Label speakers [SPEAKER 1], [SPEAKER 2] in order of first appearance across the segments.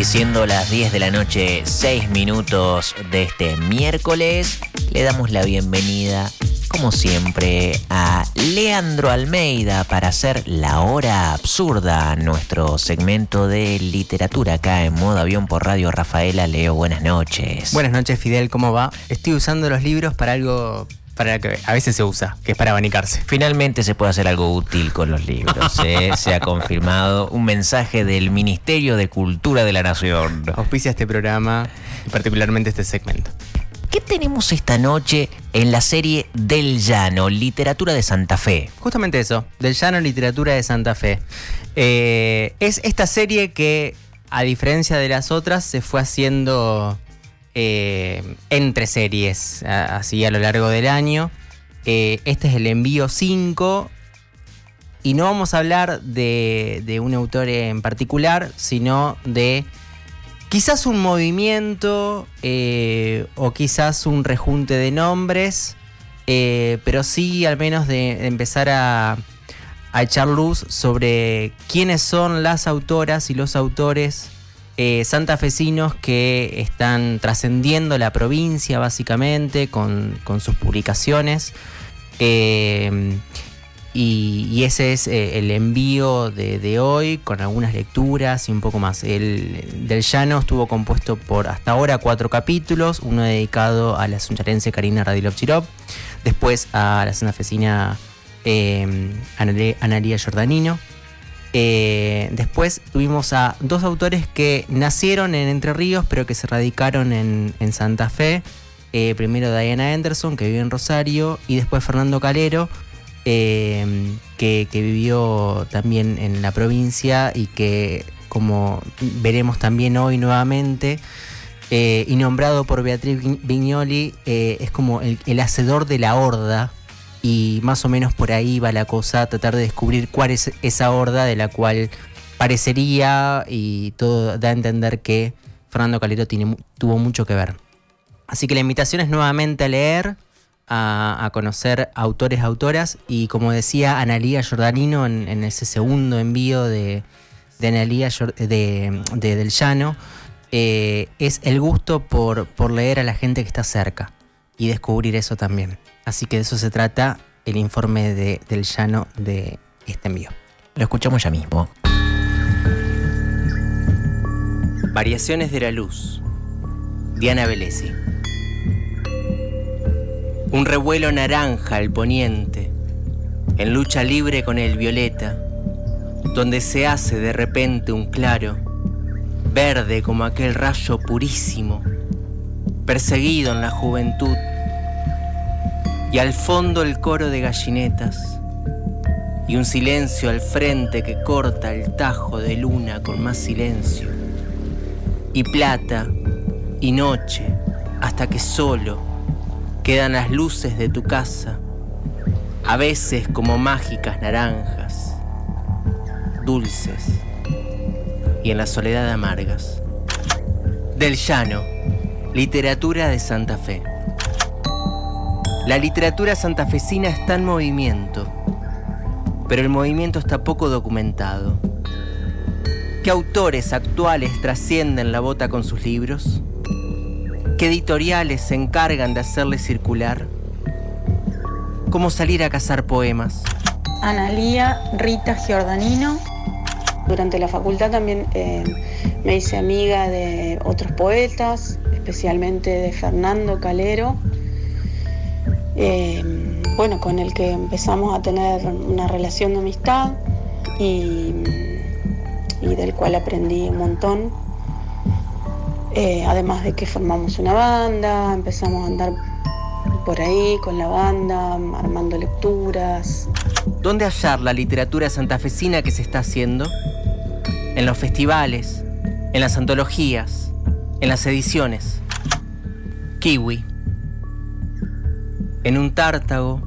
[SPEAKER 1] Y siendo las 10 de la noche, 6 minutos de este miércoles, le damos la bienvenida, como siempre, a Leandro Almeida para hacer La Hora Absurda, nuestro segmento de literatura acá en modo avión por Radio Rafaela. Leo, buenas noches.
[SPEAKER 2] Buenas noches, Fidel, ¿cómo va? Estoy usando los libros para algo para que a veces se usa, que es para abanicarse.
[SPEAKER 1] Finalmente se puede hacer algo útil con los libros. ¿eh? Se ha confirmado un mensaje del Ministerio de Cultura de la Nación.
[SPEAKER 2] Auspicia este programa y particularmente este segmento.
[SPEAKER 1] ¿Qué tenemos esta noche en la serie Del Llano, Literatura de Santa Fe?
[SPEAKER 2] Justamente eso, Del Llano, Literatura de Santa Fe. Eh, es esta serie que, a diferencia de las otras, se fue haciendo eh, entre series, así a lo largo del año. Eh, este es el envío 5. Y no vamos a hablar de, un autor en particular, sino de quizás un movimiento eh, o quizás un rejunte de nombres, pero sí al menos de, empezar a, a, echar luz sobre quiénes son las autoras y los autores eh, santafesinos que están trascendiendo la provincia básicamente con, sus publicaciones. Eh, y, ese es eh, el envío de, hoy con algunas lecturas y un poco más. El del Llano estuvo compuesto por hasta ahora cuatro capítulos, uno dedicado a la suncharense Karina Radilov Chirov, después a la santafesina eh, Analia Giordanino, eh, después tuvimos a dos autores que nacieron en Entre Ríos, pero que se radicaron en, Santa Fe. Eh, primero Diana Anderson, que vive en Rosario, y después Fernando Calero, eh, que, vivió también en la provincia y que, como veremos también hoy nuevamente, y nombrado por Beatriz Vignoli, es como el hacedor de la horda y más o menos por ahí va la cosa, tratar de descubrir cuál es esa horda de la cual parecería y todo da a entender que Fernando Calero tiene, tuvo mucho que ver. Así que la invitación es nuevamente a leer, a, conocer autores, autoras y como decía Analía Giordanino en, ese segundo envío de, de Analía de, Del Llano, eh, es el gusto por, por leer a la gente que está cerca y descubrir eso también. Así que de eso se trata el informe de, del llano de este envío.
[SPEAKER 1] Lo escuchamos ya mismo.
[SPEAKER 2] Variaciones de la luz. Diana Velesi. Un revuelo naranja al poniente, en lucha libre con el violeta, donde se hace de repente un claro, verde como aquel rayo purísimo, perseguido en la juventud y al fondo el coro de gallinetas y un silencio al frente que corta el tajo de luna con más silencio y plata y noche hasta que solo quedan las luces de tu casa, a veces como mágicas naranjas, dulces y en la soledad amargas. Del llano, literatura de Santa Fe. La literatura santafesina está en movimiento, pero el movimiento está poco documentado. ¿Qué autores actuales trascienden la bota con sus libros? ¿Qué editoriales se encargan de hacerle circular? ¿Cómo salir a cazar poemas?
[SPEAKER 3] Analía Rita Giordanino. Durante la facultad también eh, me hice amiga de otros poetas, especialmente de Fernando Calero eh, bueno, con el que empezamos a tener una relación de amistad y, del cual aprendí un montón. Eh, además de que formamos una banda, empezamos a andar por ahí con la banda, armando lecturas.
[SPEAKER 2] ¿Dónde hallar la literatura santafesina que se está haciendo? En los festivales, en las antologías, en las ediciones. Kiwi en un tártago,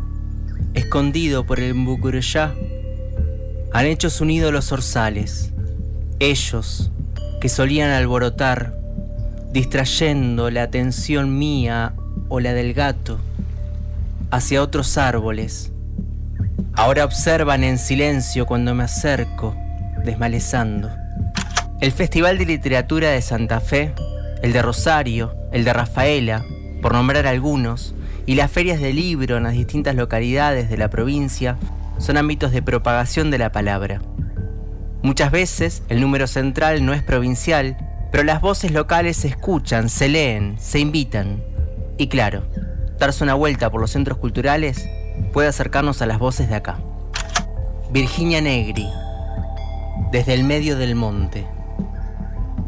[SPEAKER 2] escondido por el Mbukuruyá, han hecho su nido los orzales, ellos que solían alborotar, distrayendo la atención mía o la del gato hacia otros árboles. Ahora observan en silencio cuando me acerco, desmalezando. El Festival de Literatura de Santa Fe, el de Rosario, el de Rafaela, por nombrar algunos, y las ferias de libro en las distintas localidades de la provincia son ámbitos de propagación de la palabra. Muchas veces el número central no es provincial, pero las voces locales se escuchan, se leen, se invitan. Y claro, darse una vuelta por los centros culturales puede acercarnos a las voces de acá. Virginia Negri, desde el medio del monte.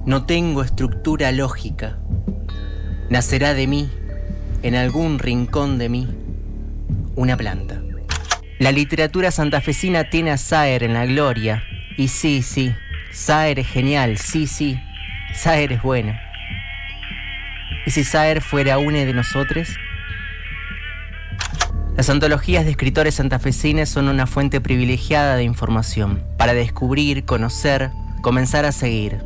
[SPEAKER 2] No tengo estructura lógica. Nacerá de mí, en algún rincón de mí, una planta. La literatura santafesina tiene a Saer en la gloria. Y sí, sí, Saer es genial, sí, sí, Saer es bueno. ¿Y si Saer fuera una de nosotros? Las antologías de escritores santafesines son una fuente privilegiada de información para descubrir, conocer, comenzar a seguir.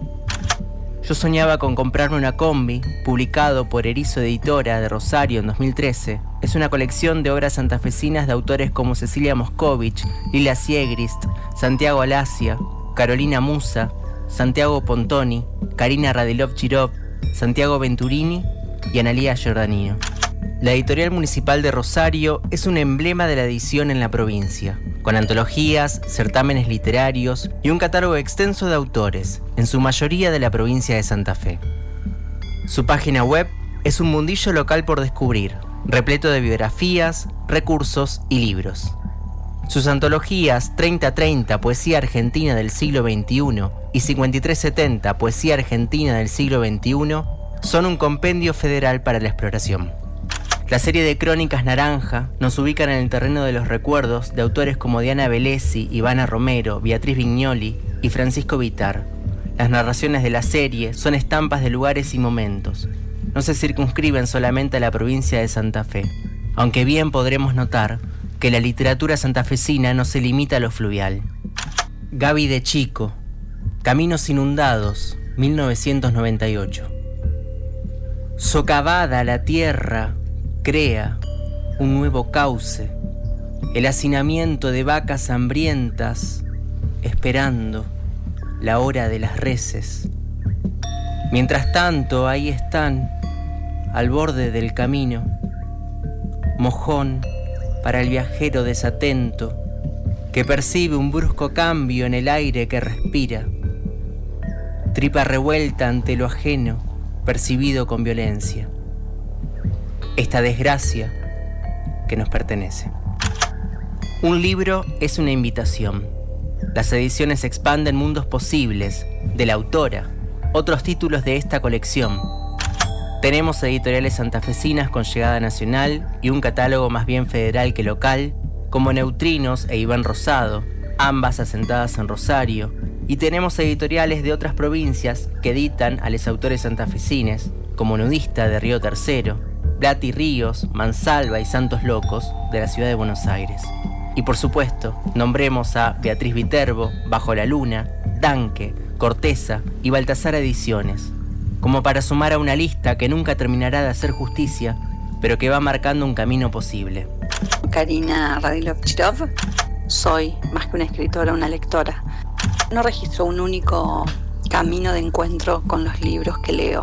[SPEAKER 2] Yo soñaba con comprarme una combi, publicado por Erizo Editora de Rosario en 2013. Es una colección de obras santafesinas de autores como Cecilia Moscovich, Lila Siegrist, Santiago Alasia, Carolina Musa, Santiago Pontoni, Karina Radilov Chirov, Santiago Venturini y Analía Giordanino. La editorial municipal de Rosario es un emblema de la edición en la provincia, con antologías, certámenes literarios y un catálogo extenso de autores, en su mayoría de la provincia de Santa Fe. Su página web es un mundillo local por descubrir, repleto de biografías, recursos y libros. Sus antologías 3030 Poesía Argentina del siglo XXI y 5370 Poesía Argentina del siglo XXI son un compendio federal para la exploración. La serie de crónicas Naranja nos ubica en el terreno de los recuerdos de autores como Diana Velesi, Ivana Romero, Beatriz Vignoli y Francisco Vitar. Las narraciones de la serie son estampas de lugares y momentos. No se circunscriben solamente a la provincia de Santa Fe, aunque bien podremos notar que la literatura santafesina no se limita a lo fluvial. Gaby de Chico, Caminos Inundados, 1998. Socavada la tierra crea un nuevo cauce, el hacinamiento de vacas hambrientas esperando la hora de las reses. Mientras tanto, ahí están, al borde del camino, mojón para el viajero desatento que percibe un brusco cambio en el aire que respira, tripa revuelta ante lo ajeno, percibido con violencia esta desgracia que nos pertenece. Un libro es una invitación. Las ediciones expanden mundos posibles de la autora, otros títulos de esta colección. Tenemos editoriales santafesinas con llegada nacional y un catálogo más bien federal que local, como Neutrinos e Iván Rosado, ambas asentadas en Rosario, y tenemos editoriales de otras provincias que editan a los autores santafesines, como Nudista de Río Tercero, Blati Ríos, Mansalva y Santos Locos de la ciudad de Buenos Aires. Y por supuesto, nombremos a Beatriz Viterbo, Bajo la Luna, Danque, Corteza y Baltasar Ediciones, como para sumar a una lista que nunca terminará de hacer justicia, pero que va marcando un camino posible.
[SPEAKER 3] Karina Radilov Chirov, soy más que una escritora, una lectora. No registro un único camino de encuentro con los libros que leo.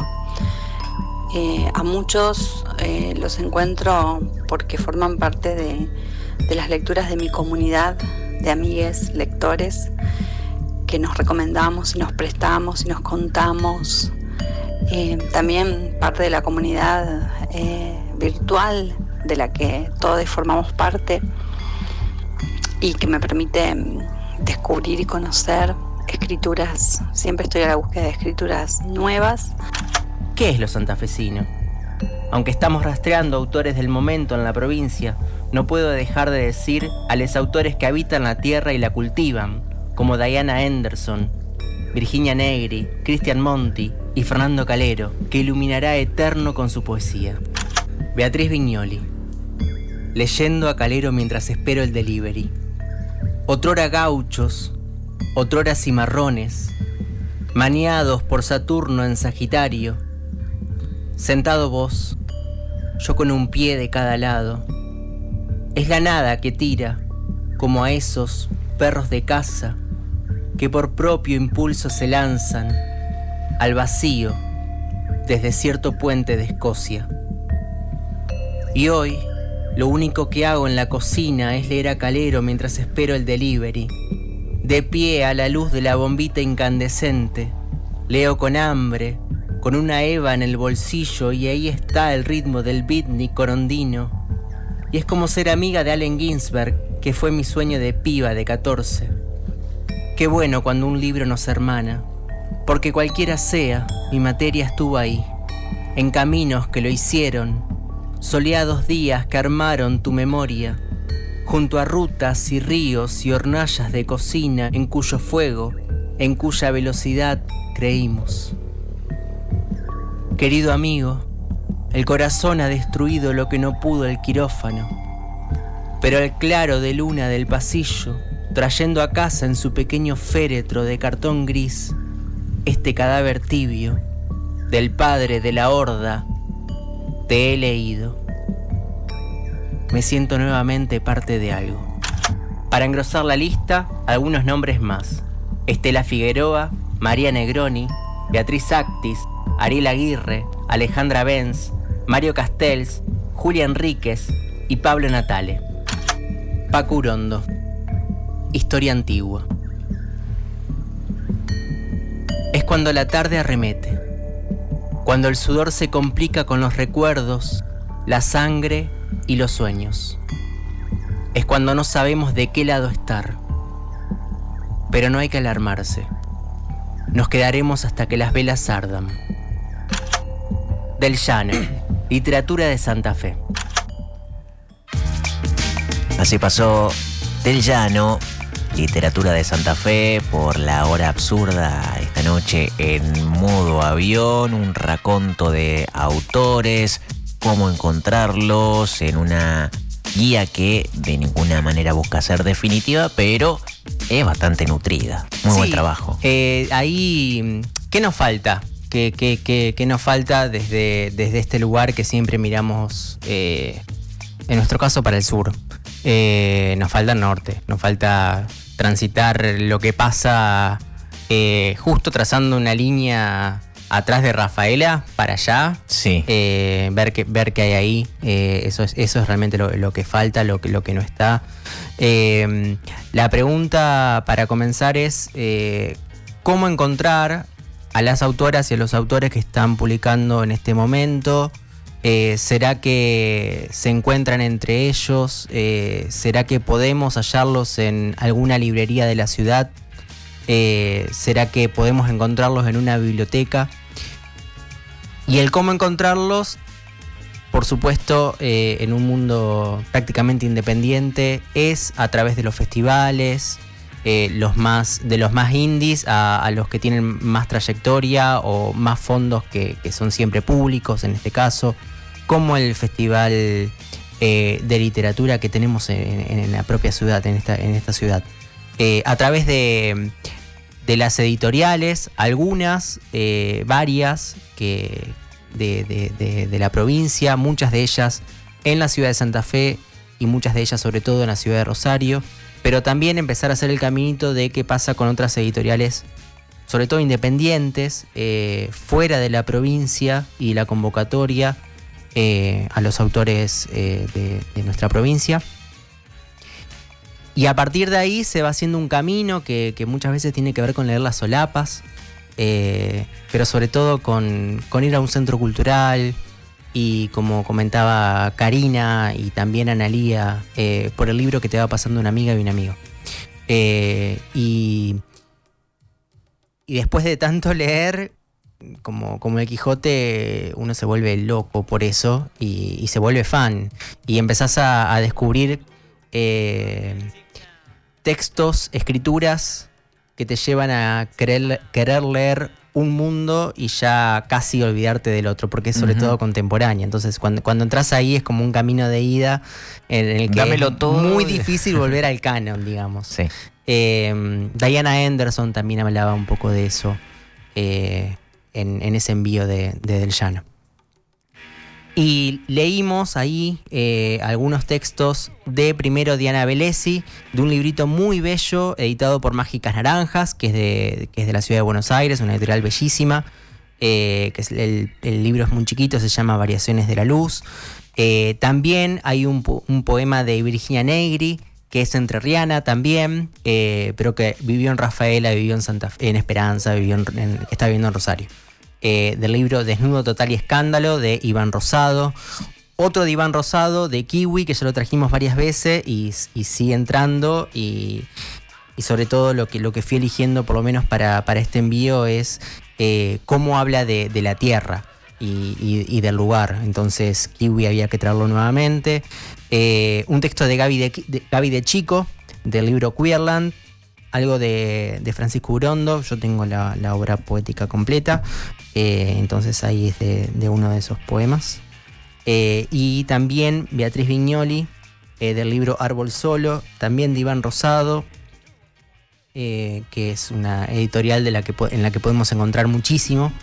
[SPEAKER 3] Eh, a muchos eh, los encuentro porque forman parte de, las lecturas de mi comunidad de amigues, lectores, que nos recomendamos y nos prestamos y nos contamos. Eh, también parte de la comunidad virtual de la que todos formamos parte y que me permite mm, descubrir y conocer escrituras. Siempre estoy a la búsqueda de escrituras nuevas.
[SPEAKER 2] ¿Qué es lo santafesino? Aunque estamos rastreando autores del momento en la provincia, no puedo dejar de decir a los autores que habitan la tierra y la cultivan, como Diana Anderson, Virginia Negri, Christian Monti y Fernando Calero, que iluminará eterno con su poesía. Beatriz Vignoli, leyendo a Calero mientras espero el delivery. Otrora gauchos, otrora cimarrones, maniados por Saturno en Sagitario, Sentado vos, yo con un pie de cada lado. Es la nada que tira, como a esos perros de casa, que por propio impulso se lanzan al vacío desde cierto puente de Escocia. Y hoy, lo único que hago en la cocina es leer a Calero mientras espero el delivery. De pie a la luz de la bombita incandescente, leo con hambre, con una Eva en el bolsillo y ahí está el ritmo del beatnik corondino. Y es como ser amiga de Allen Ginsberg, que fue mi sueño de piba de 14. Qué bueno cuando un libro nos hermana, porque cualquiera sea, mi materia estuvo ahí, en caminos que lo hicieron, soleados días que armaron tu memoria, junto a rutas y ríos y hornallas de cocina en cuyo fuego, en cuya velocidad creímos. Querido amigo, el corazón ha destruido lo que no pudo el quirófano, pero el claro de luna del pasillo, trayendo a casa en su pequeño féretro de cartón gris, este cadáver tibio del padre de la horda, te he leído. Me siento nuevamente parte de algo. Para engrosar la lista, algunos nombres más. Estela Figueroa, María Negroni, Beatriz Actis, Ariel Aguirre, Alejandra Benz, Mario Castells, Julia Enríquez y Pablo Natale. Paco Urondo. Historia antigua. Es cuando la tarde arremete, cuando el sudor se complica con los recuerdos, la sangre y los sueños. Es cuando no sabemos de qué lado estar. Pero no hay que alarmarse. Nos quedaremos hasta que las velas ardan. Del Llano, literatura de Santa Fe.
[SPEAKER 1] Así pasó Del Llano, literatura de Santa Fe, por la hora absurda esta noche en modo avión, un raconto de autores, cómo encontrarlos en una guía que de ninguna manera busca ser definitiva, pero es bastante nutrida. Muy buen trabajo.
[SPEAKER 2] eh, ahí, ¿qué nos falta? ¿Qué, qué- qué- qué nos falta desde, desde este lugar que siempre miramos, eh, en nuestro caso, para el sur? Eh, nos falta el norte, nos falta transitar lo que pasa eh, justo trazando una línea atrás de Rafaela para allá.
[SPEAKER 1] Sí.
[SPEAKER 2] Eh, ver qué ver qué hay ahí. eh, eso, es, eso es realmente lo, lo que falta, lo que, lo que no está. Eh, la pregunta para comenzar es cómo encontrar a las autoras y a los autores que están publicando en este momento. Eh, ¿Será que se encuentran entre ellos? Eh, ¿Será que podemos hallarlos en alguna librería de la ciudad? Eh, ¿Será que podemos encontrarlos en una biblioteca? Y el cómo encontrarlos, por supuesto, en un mundo prácticamente independiente, es a través de los festivales, eh, los más, de los más indies a, los que tienen más trayectoria o más fondos que, son siempre públicos en este caso, como el festival eh, de literatura que tenemos en, la propia ciudad, en esta, en esta ciudad. Eh, a través de, de las editoriales, algunas, varias, que de- de la provincia, muchas de ellas en la ciudad de Santa Fe y muchas de ellas sobre todo en la ciudad de Rosario, pero también empezar a hacer el caminito de qué pasa con otras editoriales, sobre todo independientes, eh, fuera de la provincia y la convocatoria eh, a los autores eh, de, nuestra provincia. Y a partir de ahí se va haciendo un camino que, muchas veces tiene que ver con leer las solapas, pero sobre todo con ir a un centro cultural y como comentaba Karina y también Analía, eh, por el libro que te va pasando una amiga y un amigo. Eh, y, y después de tanto leer, como, como el Quijote, uno se vuelve loco por eso y, se vuelve fan. Y empezás a, a descubrir eh, textos, escrituras que te llevan a querer, querer leer un mundo y ya casi olvidarte del otro, porque es sobre todo contemporánea. Entonces, cuando, cuando entras ahí es como un camino de ida en el que
[SPEAKER 1] Dámelo
[SPEAKER 2] es
[SPEAKER 1] todo.
[SPEAKER 2] muy difícil volver al canon, digamos.
[SPEAKER 1] Sí.
[SPEAKER 2] Eh, Diana Anderson también hablaba un poco de eso eh, en, en ese envío de, de Del Llano. Y leímos ahí eh, algunos textos de primero Diana Velesi, de un librito muy bello, editado por Mágicas Naranjas, que es de, que es de la ciudad de Buenos Aires, una editorial bellísima. Eh, que es el, libro es muy chiquito, se llama Variaciones de la Luz. Eh, también hay un, poema de Virginia Negri, que es entrerriana también, pero que vivió en Rafaela, vivió en Santa en Esperanza, vivió en, está viviendo en Rosario. Eh, del libro Desnudo Total y Escándalo de Iván Rosado. Otro de Iván Rosado, de Kiwi, que ya lo trajimos varias veces y, sigue entrando. Y, sobre todo lo que, lo que fui eligiendo, por lo menos para, este envío, es eh, cómo habla de, la tierra y, del lugar. Entonces, Kiwi había que traerlo nuevamente. Eh, un texto de Gaby de, Gaby de Chico, del libro Queerland, algo de, Francisco Urondo, yo tengo la, obra poética completa, eh, entonces ahí es de, uno de esos poemas. Eh, y también Beatriz Viñoli, eh, del libro Árbol Solo, también de Iván Rosado, que es una editorial de la que, en la que podemos encontrar muchísimo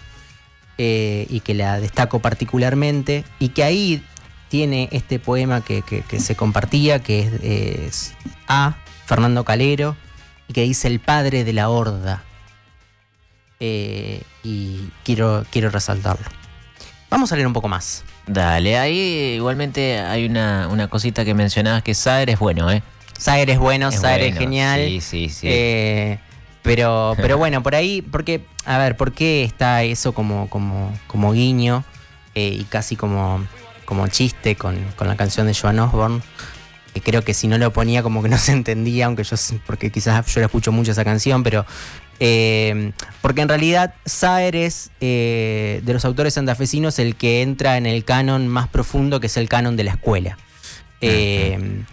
[SPEAKER 2] y que la destaco particularmente, y que ahí tiene este poema que, se compartía, que es A, Fernando Calero, que dice el padre de la horda. Eh, y quiero, quiero resaltarlo. Vamos a leer un poco más.
[SPEAKER 1] Dale, ahí igualmente hay una, cosita que mencionabas que Saer es bueno, ¿eh?
[SPEAKER 2] Saer es bueno, Saer es genial.
[SPEAKER 1] Sí, sí, sí.
[SPEAKER 2] Eh, pero, pero bueno, por ahí, porque, a ver, ¿por qué está eso como, como, como guiño eh, y casi como, como chiste con, con la canción de Joan Osborne? Creo que si no lo ponía como que no se entendía, aunque yo, porque quizás yo la escucho mucho esa canción, pero eh, porque en realidad Saer es eh, de los autores santafesinos el que entra en el canon más profundo que es el canon de la escuela. Eh,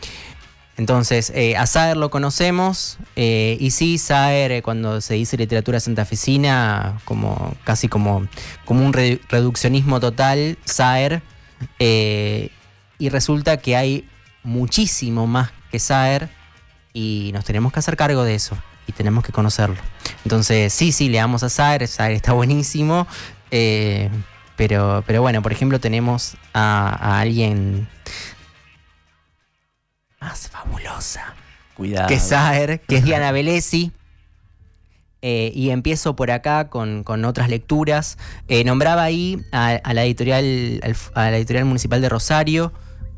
[SPEAKER 2] entonces, a Saer lo conocemos, y sí, Saer, cuando se dice literatura santafesina, como casi como, como un reduccionismo total, Saer, y resulta que hay muchísimo más que Saer y nos tenemos que hacer cargo de eso y tenemos que conocerlo. Entonces, sí, sí, le damos a Saer, Saer está buenísimo, eh, pero, pero bueno, por ejemplo, tenemos a, alguien más fabulosa
[SPEAKER 1] Cuidado.
[SPEAKER 2] que Saer, que es Diana Velesi. Eh, y empiezo por acá con, otras lecturas. Eh, nombraba ahí a, la editorial, a la editorial municipal de Rosario,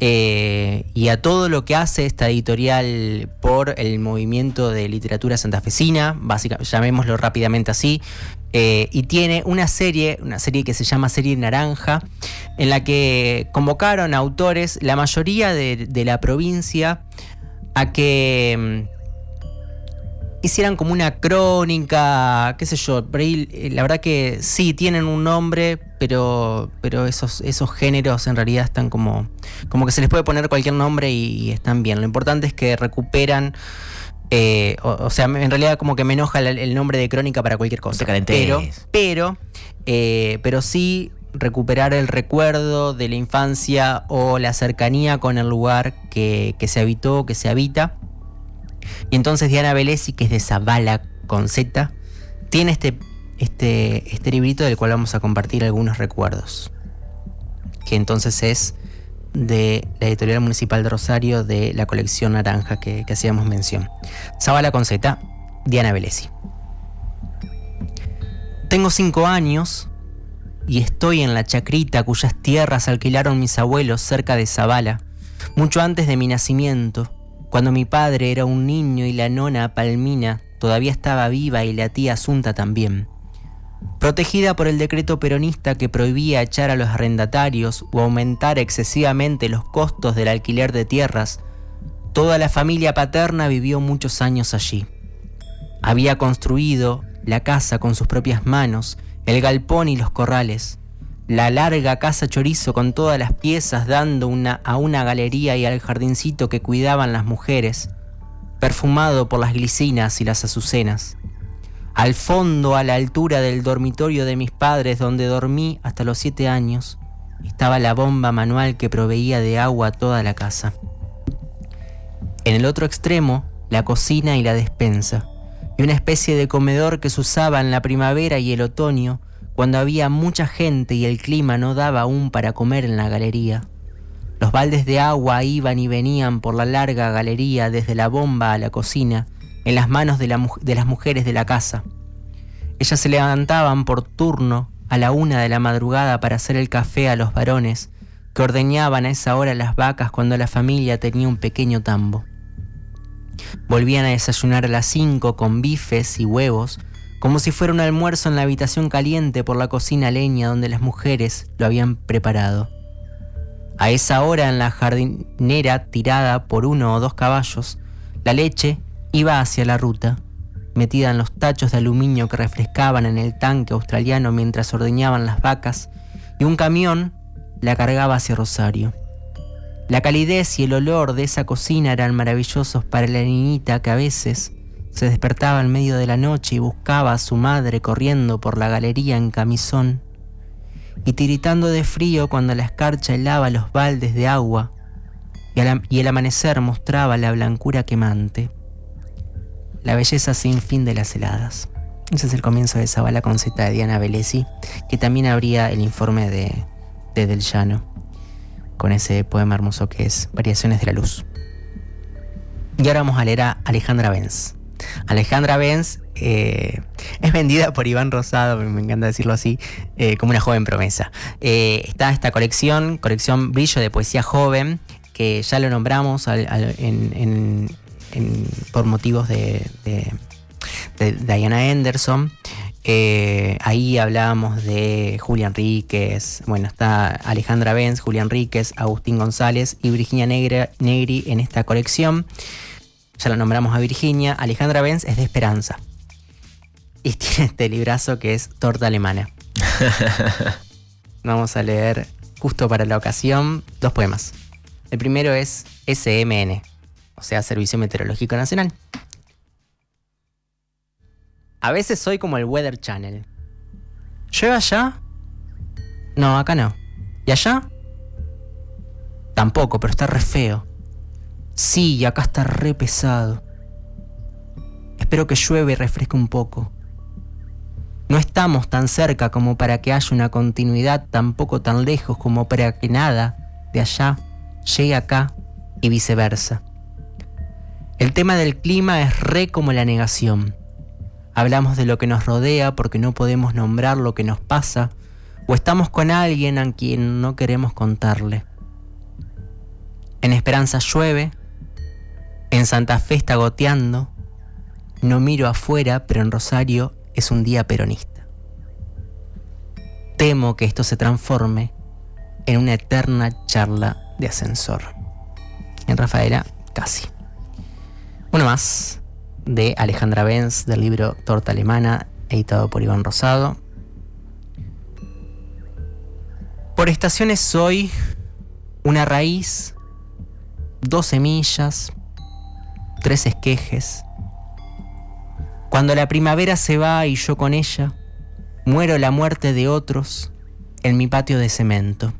[SPEAKER 2] eh, y a todo lo que hace esta editorial por el movimiento de literatura santafesina, básicamente, llamémoslo rápidamente así, eh, y tiene una serie, una serie que se llama Serie Naranja, en la que convocaron a autores, la mayoría de, de la provincia, a que mm, hicieran como una crónica, qué sé yo, eh, la verdad que sí, tienen un nombre, pero, pero esos, esos géneros en realidad están como, como que se les puede poner cualquier nombre y, están bien. Lo importante es que recuperan... Eh, o, sea, en realidad como que me enoja el, nombre de crónica para cualquier cosa. Pero, pero, eh, pero sí recuperar el recuerdo de la infancia o la cercanía con el lugar que, que se habitó, que se habita y entonces Diana Velesi, que es de Zavala con Z, tiene este, este, este librito del cual vamos a compartir algunos recuerdos. Que entonces es de la editorial municipal de Rosario de la colección naranja que, hacíamos mención. Zavala con Z, Diana Velesi. Tengo cinco años y estoy en la chacrita cuyas tierras alquilaron mis abuelos cerca de Zavala, mucho antes de mi nacimiento cuando mi padre era un niño y la nona Palmina todavía estaba viva y la tía Asunta también. Protegida por el decreto peronista que prohibía echar a los arrendatarios o aumentar excesivamente los costos del alquiler de tierras, toda la familia paterna vivió muchos años allí. Había construido la casa con sus propias manos, el galpón y los corrales, la larga casa chorizo con todas las piezas dando una, a una galería y al jardincito que cuidaban las mujeres, perfumado por las glicinas y las azucenas. Al fondo, a la altura del dormitorio de mis padres donde dormí hasta los siete años, estaba la bomba manual que proveía de agua a toda la casa. En el otro extremo, la cocina y la despensa, y una especie de comedor que se usaba en la primavera y el otoño cuando había mucha gente y el clima no daba aún para comer en la galería. Los baldes de agua iban y venían por la larga galería desde la bomba a la cocina, en las manos de, las mujeres de la casa. Ellas se levantaban por turno a la una de la madrugada para hacer el café a los varones, que ordeñaban a esa hora las vacas cuando la familia tenía un pequeño tambo. Volvían a desayunar a las cinco con bifes y huevos, como si fuera un almuerzo en la habitación caliente por la cocina leña donde las mujeres lo habían preparado. A esa hora en la jardinera tirada por uno o dos caballos, la leche iba hacia la ruta, metida en los tachos de aluminio que refrescaban en el tanque australiano mientras ordeñaban las vacas, y un camión la cargaba hacia Rosario. La calidez y el olor de esa cocina eran maravillosos para la niñita que a veces se despertaba en medio de la noche y buscaba a su madre corriendo por la galería en camisón y tiritando de frío cuando la escarcha helaba los baldes de agua y, el amanecer mostraba la blancura quemante, la belleza sin fin de las heladas. Ese es el comienzo de esa bala con Z de Diana Velesi, que también habría el informe de, de Del Llano con ese poema hermoso que es Variaciones de la Luz. Y ahora vamos a leer a Alejandra Benz. Alejandra Benz eh, es vendida por Iván Rosado, me encanta decirlo así, eh, como una joven promesa. Eh, está esta colección, colección Brillo de Poesía Joven, que ya lo nombramos por motivos de, de Diana Anderson. Eh, ahí hablábamos de Julián Ríquez, bueno, está Alejandra Benz, Julián Ríquez, Agustín González y Virginia Negri en esta colección. Ya la nombramos a Virginia. Alejandra Benz es de Esperanza. Y tiene este librazo que es Torta Alemana. Vamos a leer justo para la ocasión dos poemas. El primero es SMN, o sea, Servicio Meteorológico Nacional. A veces soy como el Weather Channel. ¿Llueve allá? No, acá no. ¿Y allá? Tampoco, pero está re feo. Sí, y acá está re pesado. Espero que llueve y refresque un poco. No estamos tan cerca como para que haya una continuidad, tampoco tan lejos como para que nada de allá llegue acá y viceversa. El tema del clima es re como la negación. Hablamos de lo que nos rodea porque no podemos nombrar lo que nos pasa o estamos con alguien a quien no queremos contarle. En Esperanza llueve, en Santa Fe está goteando, no miro afuera, pero en Rosario es un día peronista. Temo que esto se transforme en una eterna charla de ascensor. En Rafaela, casi. Uno más, de Alejandra Benz del libro Torta Alemana, editado por Iván Rosado. Por estaciones soy una raíz, dos semillas, tres esquejes. Cuando la primavera se va y yo con ella, muero la muerte de otros en mi patio de cemento.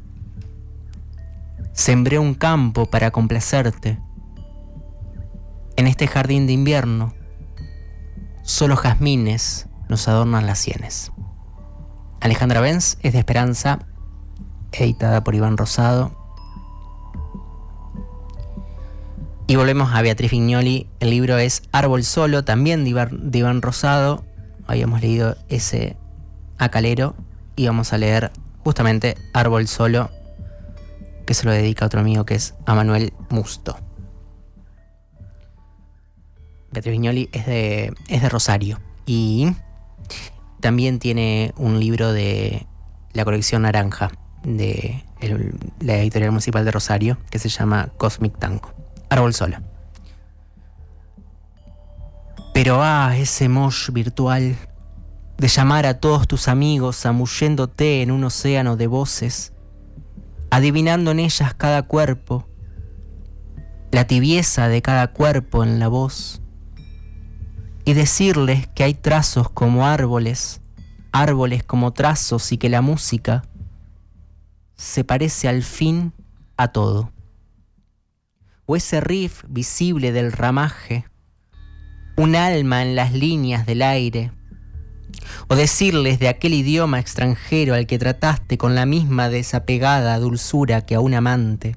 [SPEAKER 2] Sembré un campo para complacerte en este jardín de invierno, solo jazmines nos adornan las sienes. Alejandra Benz es de Esperanza, editada por Iván Rosado. Y volvemos a Beatriz Vignoli. El libro es Árbol Solo, también de Iván, Rosado. Habíamos leído ese acalero y vamos a leer justamente Árbol Solo, que se lo dedica a otro amigo que es a Manuel Musto. Beatriz Viñoli es de, es de Rosario. Y también tiene un libro de la colección Naranja de la editorial municipal de Rosario que se llama Cosmic Tango. Árbol Solo. Pero ah, ese mosh virtual de llamar a todos tus amigos zamulléndote en un océano de voces, adivinando en ellas cada cuerpo, la tibieza de cada cuerpo en la voz, y decirles que hay trazos como árboles, árboles como trazos y que la música se parece al fin a todo. O ese riff visible del ramaje, un alma en las líneas del aire, O decirles de aquel idioma extranjero al que trataste con la misma desapegada dulzura que a un amante.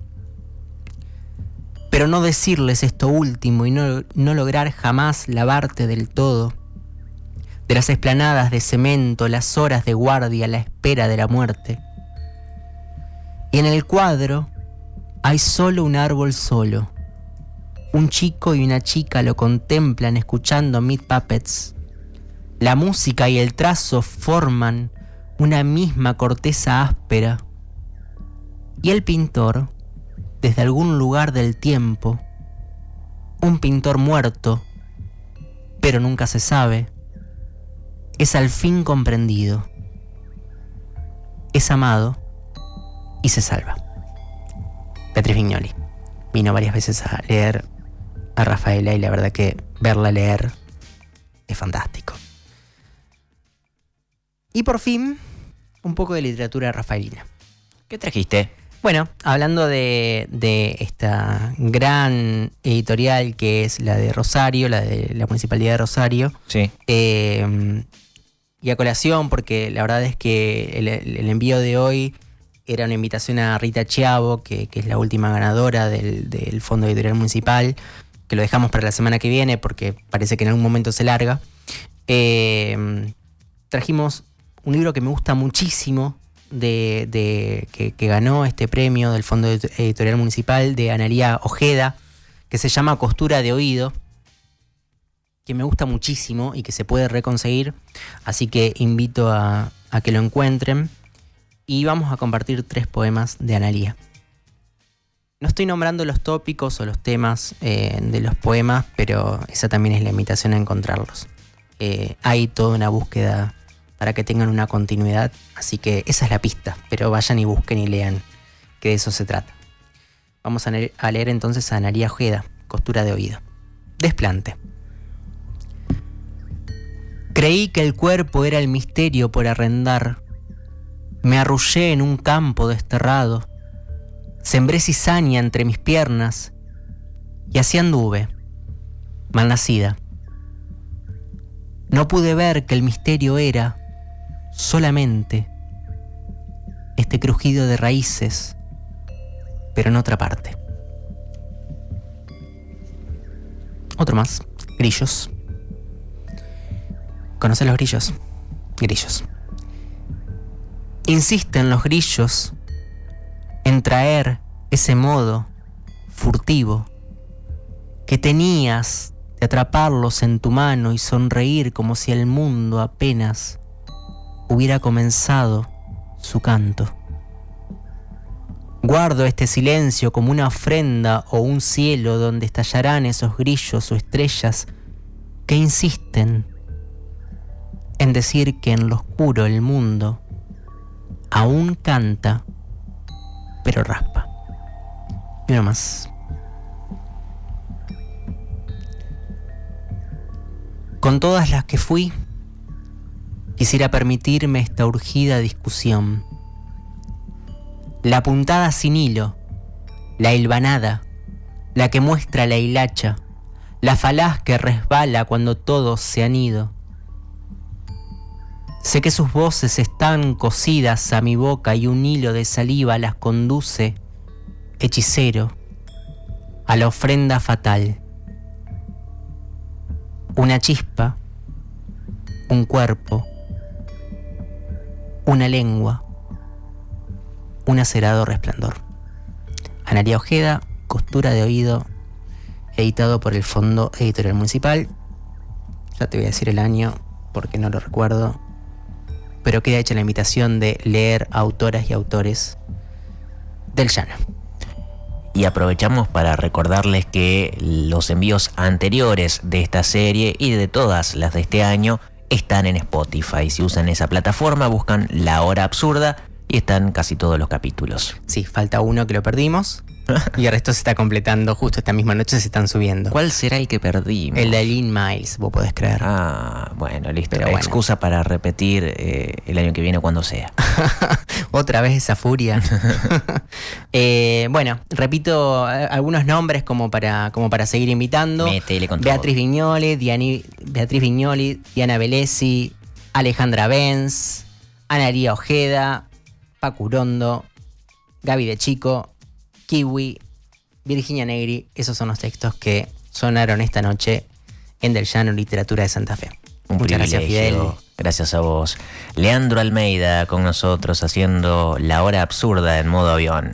[SPEAKER 2] Pero no decirles esto último y no, no lograr jamás lavarte del todo. De las esplanadas de cemento, las horas de guardia, la espera de la muerte. Y en el cuadro hay solo un árbol solo. Un chico y una chica lo contemplan escuchando Meat Puppets. La música y el trazo forman una misma corteza áspera. Y el pintor, desde algún lugar del tiempo, un pintor muerto, pero nunca se sabe, es al fin comprendido, es amado y se salva. Beatriz Vignoli vino varias veces a leer a Rafaela y la verdad que verla leer es fantástico. Y por fin, un poco de literatura rafaelina.
[SPEAKER 1] ¿Qué trajiste?
[SPEAKER 2] Bueno, hablando de, de, esta gran editorial que es la de Rosario, la de la Municipalidad de Rosario.
[SPEAKER 1] Sí.
[SPEAKER 2] Eh, y a colación, porque la verdad es que el, el envío de hoy era una invitación a Rita Chiavo, que, que es la última ganadora del, del, Fondo Editorial Municipal, que lo dejamos para la semana que viene porque parece que en algún momento se larga. Eh, trajimos un libro que me gusta muchísimo, de, que, ganó este premio del Fondo Editorial Municipal de Analía Ojeda, que se llama Costura de Oído, que me gusta muchísimo y que se puede reconseguir, así que invito a, a que lo encuentren y vamos a compartir tres poemas de Analía. No estoy nombrando los tópicos o los temas eh, de los poemas, pero esa también es la invitación a encontrarlos. Eh, hay toda una búsqueda para que tengan una continuidad, así que esa es la pista, pero vayan y busquen y lean, que de eso se trata. Vamos a leer, entonces a Analía Ojeda, Costura de Oído. Desplante. Creí que el cuerpo era el misterio por arrendar me arrullé en un campo desterrado, sembré cizaña entre mis piernas y así anduve, malnacida. No pude ver que el misterio era solamente este crujido de raíces, pero en otra parte. Otro más, grillos. ¿Conoces los grillos? Grillos. Insisten los grillos en traer ese modo furtivo que tenías de atraparlos en tu mano y sonreír como si el mundo apenas hubiera comenzado su canto. Guardo este silencio como una ofrenda o un cielo donde estallarán esos grillos o estrellas que insisten en decir que en lo oscuro el mundo aún canta, pero raspa. Y uno más. Con todas las que fui, quisiera permitirme esta urgida discusión. La puntada sin hilo, la hilvanada, la que muestra la hilacha, la falaz que resbala cuando todos se han ido Sé que sus voces están cosidas a mi boca y un hilo de saliva las conduce, hechicero, a la ofrenda fatal. Una chispa, un cuerpo, una lengua, un acerado resplandor. Analia Ojeda, Costura de Oído, editado por el Fondo Editorial Municipal. Ya te voy a decir el año porque no lo recuerdo pero queda hecha la invitación de leer autoras y autores del llano.
[SPEAKER 1] Y aprovechamos para recordarles que los envíos anteriores de esta serie y de todas las de este año están en Spotify. Si usan esa plataforma, buscan La Hora Absurda y están casi todos los capítulos.
[SPEAKER 2] Sí, falta uno que lo perdimos. y el resto se está completando justo esta misma noche, se están subiendo.
[SPEAKER 1] ¿Cuál será el que perdimos?
[SPEAKER 2] El de Lynn Miles, vos podés creer.
[SPEAKER 1] Ah, bueno, listo. Pero Excusa para repetir eh, el año que viene cuando sea.
[SPEAKER 2] Otra vez esa furia. eh, bueno, repito eh, algunos nombres como para, como para seguir invitando.
[SPEAKER 1] Métele con
[SPEAKER 2] Beatriz Viñoli, Diani, Beatriz Viñoli, Diana Velesi, Alejandra Benz, Anaría Ojeda, Pacurondo, Gaby de Chico, Kiwi, Virginia Negri. Esos son los textos que sonaron esta noche en Del Llano Literatura de Santa Fe.
[SPEAKER 1] Un
[SPEAKER 2] Muchas gracias,
[SPEAKER 1] privilegio.
[SPEAKER 2] Fidel.
[SPEAKER 1] Gracias a vos. Leandro Almeida con nosotros haciendo la hora absurda en modo avión.